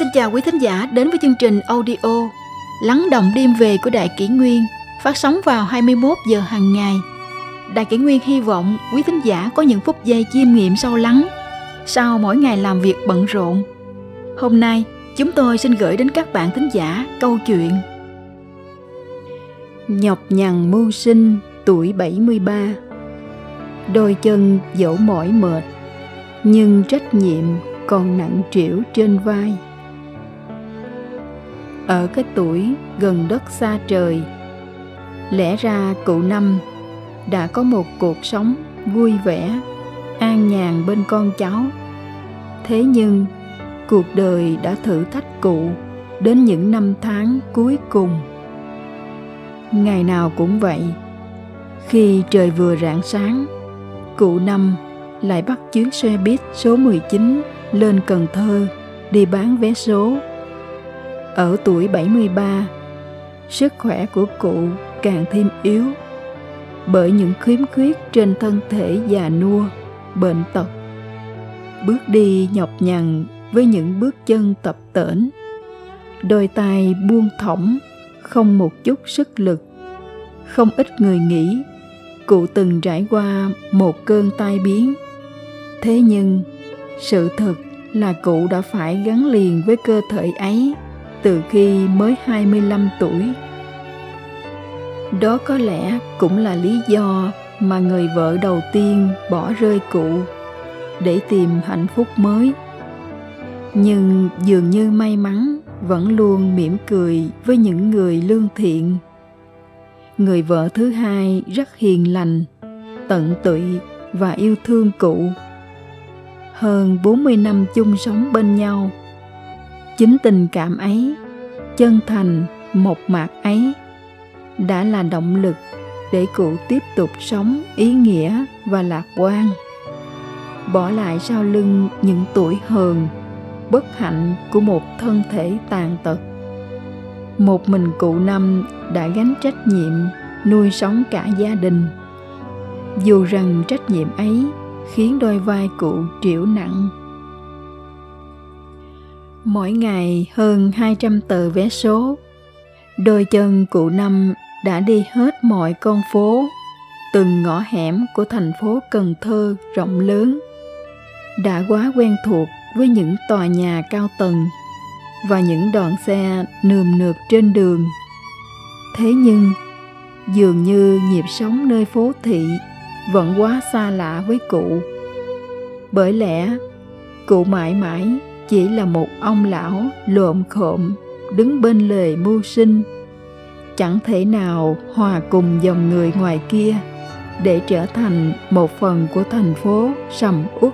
Xin chào quý thính giả đến với chương trình audio Lắng động đêm về của Đại Kỷ Nguyên phát sóng vào 21 giờ hàng ngày. Đại Kỷ Nguyên hy vọng quý thính giả có những phút giây chiêm nghiệm sâu lắng sau mỗi ngày làm việc bận rộn. Hôm nay, chúng tôi xin gửi đến các bạn thính giả câu chuyện Nhọc nhằn mưu sinh tuổi 73 Đôi chân dẫu mỏi mệt Nhưng trách nhiệm còn nặng trĩu trên vai ở cái tuổi gần đất xa trời. Lẽ ra cụ năm đã có một cuộc sống vui vẻ, an nhàn bên con cháu. Thế nhưng, cuộc đời đã thử thách cụ đến những năm tháng cuối cùng. Ngày nào cũng vậy, khi trời vừa rạng sáng, cụ năm lại bắt chuyến xe buýt số 19 lên Cần Thơ đi bán vé số ở tuổi 73, sức khỏe của cụ càng thêm yếu bởi những khiếm khuyết trên thân thể già nua, bệnh tật. Bước đi nhọc nhằn với những bước chân tập tễnh, đôi tay buông thõng, không một chút sức lực. Không ít người nghĩ cụ từng trải qua một cơn tai biến. Thế nhưng, sự thật là cụ đã phải gắn liền với cơ thể ấy từ khi mới 25 tuổi. Đó có lẽ cũng là lý do mà người vợ đầu tiên bỏ rơi cụ để tìm hạnh phúc mới. Nhưng dường như may mắn vẫn luôn mỉm cười với những người lương thiện. Người vợ thứ hai rất hiền lành, tận tụy và yêu thương cụ. Hơn 40 năm chung sống bên nhau, chính tình cảm ấy, chân thành một mạc ấy, đã là động lực để cụ tiếp tục sống ý nghĩa và lạc quan. Bỏ lại sau lưng những tuổi hờn, bất hạnh của một thân thể tàn tật. Một mình cụ năm đã gánh trách nhiệm nuôi sống cả gia đình. Dù rằng trách nhiệm ấy khiến đôi vai cụ triểu nặng Mỗi ngày hơn 200 tờ vé số. Đôi chân cụ Năm đã đi hết mọi con phố, từng ngõ hẻm của thành phố Cần Thơ rộng lớn. Đã quá quen thuộc với những tòa nhà cao tầng và những đoàn xe nườm nượp trên đường. Thế nhưng, dường như nhịp sống nơi phố thị vẫn quá xa lạ với cụ. Bởi lẽ, cụ mãi mãi chỉ là một ông lão lộm khộm đứng bên lề mưu sinh. Chẳng thể nào hòa cùng dòng người ngoài kia để trở thành một phần của thành phố sầm uất.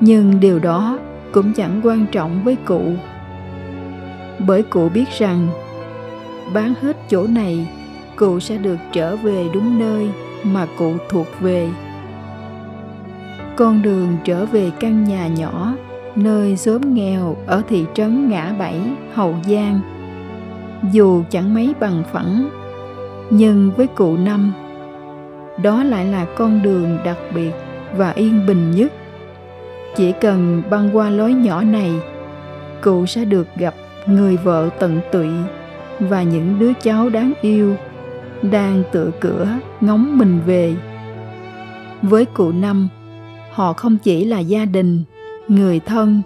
Nhưng điều đó cũng chẳng quan trọng với cụ. Bởi cụ biết rằng, bán hết chỗ này, cụ sẽ được trở về đúng nơi mà cụ thuộc về. Con đường trở về căn nhà nhỏ nơi xóm nghèo ở thị trấn Ngã Bảy, Hậu Giang. Dù chẳng mấy bằng phẳng, nhưng với cụ Năm, đó lại là con đường đặc biệt và yên bình nhất. Chỉ cần băng qua lối nhỏ này, cụ sẽ được gặp người vợ tận tụy và những đứa cháu đáng yêu đang tựa cửa ngóng mình về. Với cụ Năm, họ không chỉ là gia đình người thân,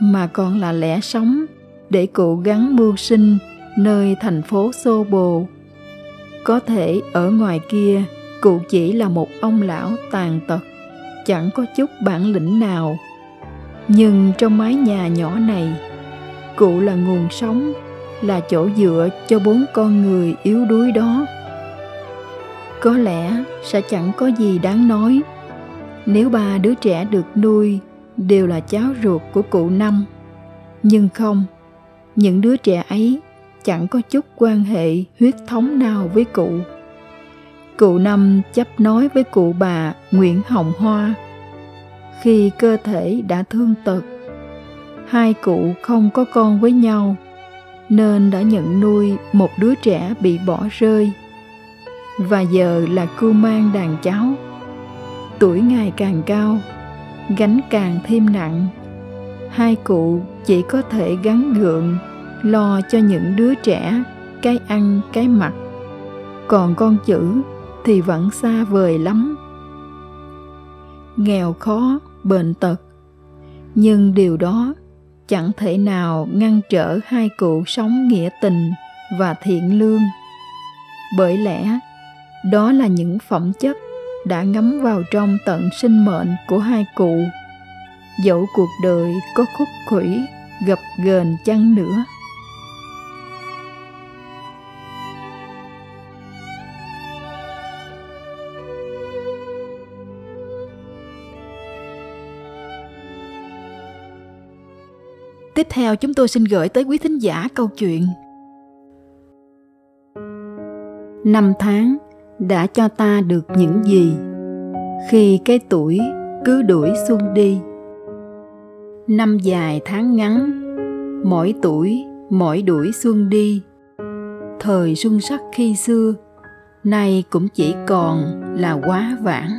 mà còn là lẽ sống để cụ gắng mưu sinh nơi thành phố xô bồ. Có thể ở ngoài kia, cụ chỉ là một ông lão tàn tật, chẳng có chút bản lĩnh nào. Nhưng trong mái nhà nhỏ này, cụ là nguồn sống, là chỗ dựa cho bốn con người yếu đuối đó. Có lẽ sẽ chẳng có gì đáng nói. Nếu ba đứa trẻ được nuôi đều là cháu ruột của cụ năm. Nhưng không, những đứa trẻ ấy chẳng có chút quan hệ huyết thống nào với cụ. Cụ năm chấp nói với cụ bà nguyễn hồng hoa, khi cơ thể đã thương tật, hai cụ không có con với nhau, nên đã nhận nuôi một đứa trẻ bị bỏ rơi. Và giờ là cưu mang đàn cháu, tuổi ngày càng cao gánh càng thêm nặng. Hai cụ chỉ có thể gắn gượng, lo cho những đứa trẻ, cái ăn, cái mặc. Còn con chữ thì vẫn xa vời lắm. Nghèo khó bệnh tật. Nhưng điều đó chẳng thể nào ngăn trở hai cụ sống nghĩa tình và thiện lương. Bởi lẽ, đó là những phẩm chất đã ngấm vào trong tận sinh mệnh của hai cụ. Dẫu cuộc đời có khúc khuỷu gập ghềnh chăng nữa. Tiếp theo chúng tôi xin gửi tới quý thính giả câu chuyện. Năm tháng đã cho ta được những gì? Khi cái tuổi cứ đuổi xuân đi. Năm dài tháng ngắn, Mỗi tuổi, mỗi đuổi xuân đi. Thời xuân sắc khi xưa, Nay cũng chỉ còn là quá vãng.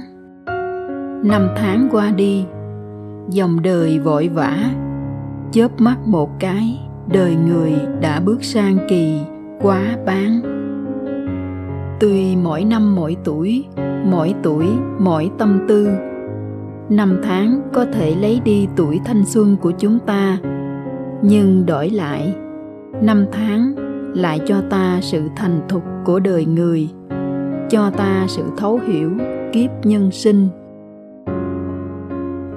Năm tháng qua đi, Dòng đời vội vã, chớp mắt một cái, đời người đã bước sang kỳ quá bán tuy mỗi năm mỗi tuổi mỗi tuổi, mỗi tâm tư. Năm tháng có thể lấy đi tuổi thanh xuân của chúng ta, nhưng đổi lại, năm tháng lại cho ta sự thành thục của đời người, cho ta sự thấu hiểu, kiếp nhân sinh.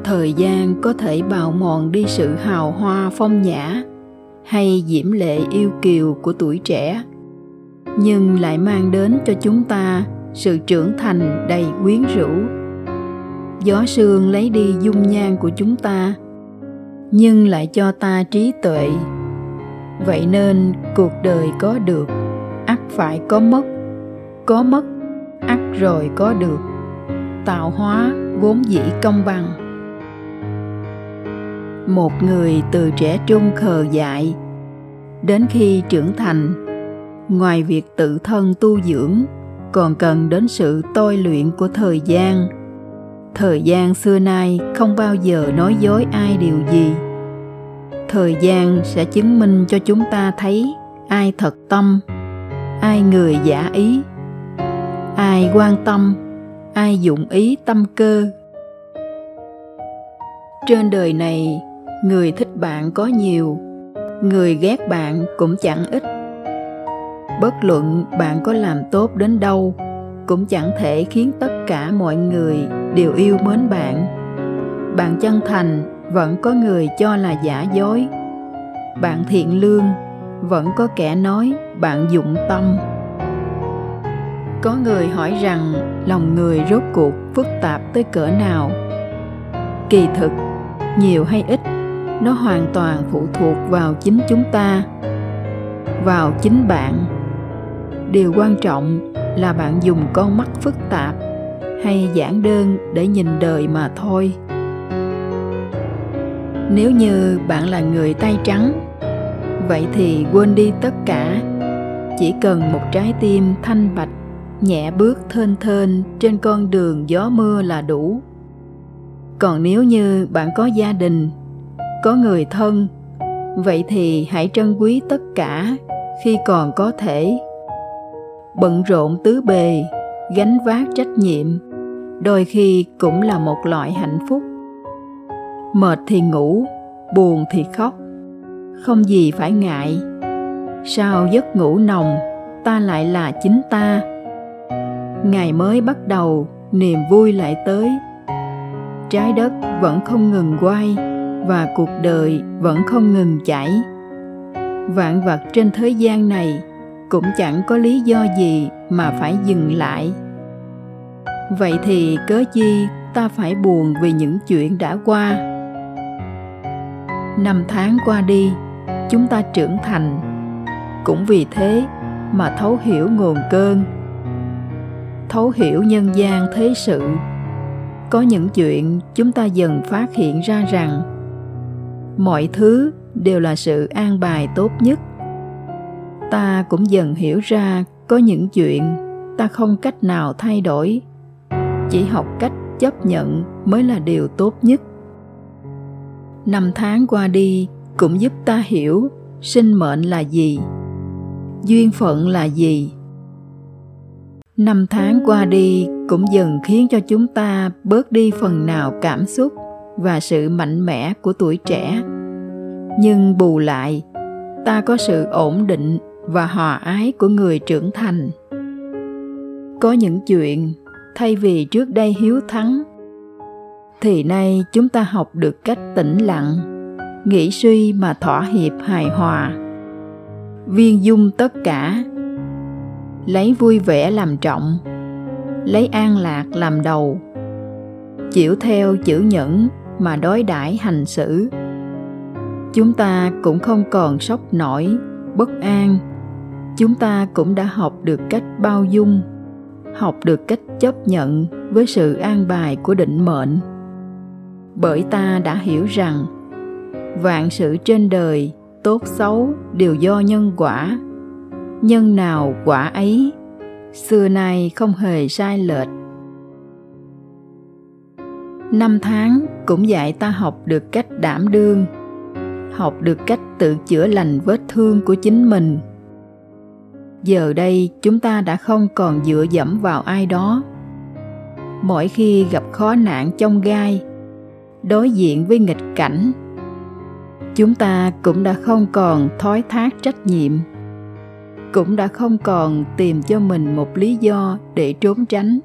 Thời gian có thể bào mòn đi sự hào hoa phong nhã hay diễm lệ yêu kiều của tuổi trẻ nhưng lại mang đến cho chúng ta sự trưởng thành đầy quyến rũ. Gió sương lấy đi dung nhan của chúng ta, nhưng lại cho ta trí tuệ. Vậy nên cuộc đời có được, ắt phải có mất. Có mất, ắt rồi có được. Tạo hóa vốn dĩ công bằng. Một người từ trẻ trung khờ dại, đến khi trưởng thành ngoài việc tự thân tu dưỡng, còn cần đến sự tôi luyện của thời gian. Thời gian xưa nay không bao giờ nói dối ai điều gì. Thời gian sẽ chứng minh cho chúng ta thấy ai thật tâm, ai người giả ý, ai quan tâm, ai dụng ý tâm cơ. Trên đời này, người thích bạn có nhiều, người ghét bạn cũng chẳng ít bất luận bạn có làm tốt đến đâu, cũng chẳng thể khiến tất cả mọi người đều yêu mến bạn. Bạn chân thành vẫn có người cho là giả dối. Bạn thiện lương vẫn có kẻ nói bạn dụng tâm. Có người hỏi rằng lòng người rốt cuộc phức tạp tới cỡ nào? Kỳ thực, nhiều hay ít, nó hoàn toàn phụ thuộc vào chính chúng ta, vào chính bạn điều quan trọng là bạn dùng con mắt phức tạp hay giản đơn để nhìn đời mà thôi. Nếu như bạn là người tay trắng, vậy thì quên đi tất cả. Chỉ cần một trái tim thanh bạch, nhẹ bước thênh thênh trên con đường gió mưa là đủ. Còn nếu như bạn có gia đình, có người thân, vậy thì hãy trân quý tất cả khi còn có thể bận rộn tứ bề, gánh vác trách nhiệm, đôi khi cũng là một loại hạnh phúc. Mệt thì ngủ, buồn thì khóc, không gì phải ngại. Sau giấc ngủ nồng, ta lại là chính ta. Ngày mới bắt đầu, niềm vui lại tới. Trái đất vẫn không ngừng quay và cuộc đời vẫn không ngừng chảy. Vạn vật trên thế gian này cũng chẳng có lý do gì mà phải dừng lại. Vậy thì cớ chi ta phải buồn vì những chuyện đã qua? Năm tháng qua đi, chúng ta trưởng thành. Cũng vì thế mà thấu hiểu nguồn cơn. Thấu hiểu nhân gian thế sự. Có những chuyện chúng ta dần phát hiện ra rằng mọi thứ đều là sự an bài tốt nhất ta cũng dần hiểu ra có những chuyện ta không cách nào thay đổi. Chỉ học cách chấp nhận mới là điều tốt nhất. Năm tháng qua đi cũng giúp ta hiểu sinh mệnh là gì, duyên phận là gì. Năm tháng qua đi cũng dần khiến cho chúng ta bớt đi phần nào cảm xúc và sự mạnh mẽ của tuổi trẻ. Nhưng bù lại, ta có sự ổn định và hòa ái của người trưởng thành. Có những chuyện, thay vì trước đây hiếu thắng, thì nay chúng ta học được cách tĩnh lặng, nghĩ suy mà thỏa hiệp hài hòa. Viên dung tất cả, lấy vui vẻ làm trọng, lấy an lạc làm đầu, chịu theo chữ nhẫn mà đối đãi hành xử. Chúng ta cũng không còn sốc nổi, bất an chúng ta cũng đã học được cách bao dung, học được cách chấp nhận với sự an bài của định mệnh. Bởi ta đã hiểu rằng, vạn sự trên đời tốt xấu đều do nhân quả. Nhân nào quả ấy, xưa nay không hề sai lệch. Năm tháng cũng dạy ta học được cách đảm đương, học được cách tự chữa lành vết thương của chính mình giờ đây chúng ta đã không còn dựa dẫm vào ai đó. Mỗi khi gặp khó nạn trong gai, đối diện với nghịch cảnh, chúng ta cũng đã không còn thói thác trách nhiệm, cũng đã không còn tìm cho mình một lý do để trốn tránh.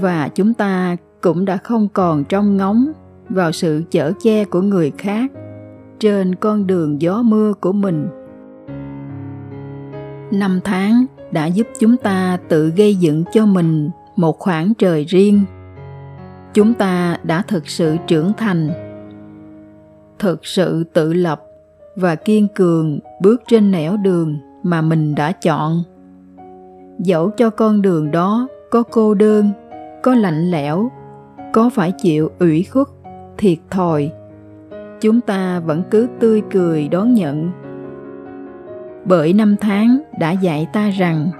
Và chúng ta cũng đã không còn trông ngóng vào sự chở che của người khác trên con đường gió mưa của mình năm tháng đã giúp chúng ta tự gây dựng cho mình một khoảng trời riêng. Chúng ta đã thực sự trưởng thành, thực sự tự lập và kiên cường bước trên nẻo đường mà mình đã chọn. Dẫu cho con đường đó có cô đơn, có lạnh lẽo, có phải chịu ủy khuất, thiệt thòi, chúng ta vẫn cứ tươi cười đón nhận bởi năm tháng đã dạy ta rằng,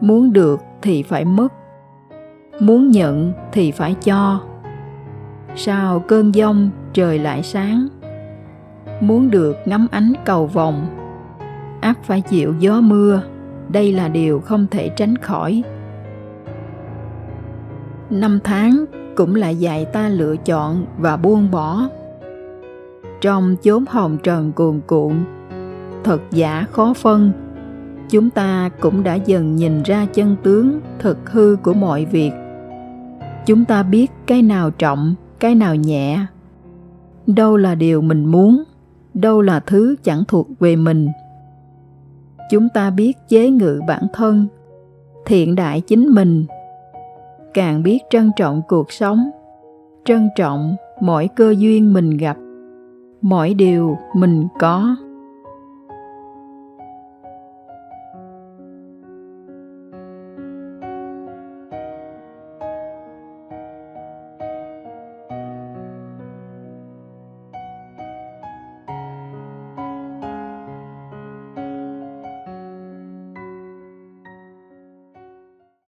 muốn được thì phải mất, muốn nhận thì phải cho. Sau cơn giông trời lại sáng, muốn được ngắm ánh cầu vồng ắt phải chịu gió mưa, đây là điều không thể tránh khỏi. Năm tháng cũng lại dạy ta lựa chọn và buông bỏ. Trong chốn hồng trần cuồn cuộn thật giả khó phân. Chúng ta cũng đã dần nhìn ra chân tướng, thực hư của mọi việc. Chúng ta biết cái nào trọng, cái nào nhẹ. Đâu là điều mình muốn, đâu là thứ chẳng thuộc về mình. Chúng ta biết chế ngự bản thân, thiện đại chính mình. Càng biết trân trọng cuộc sống, trân trọng mỗi cơ duyên mình gặp mỗi điều mình có.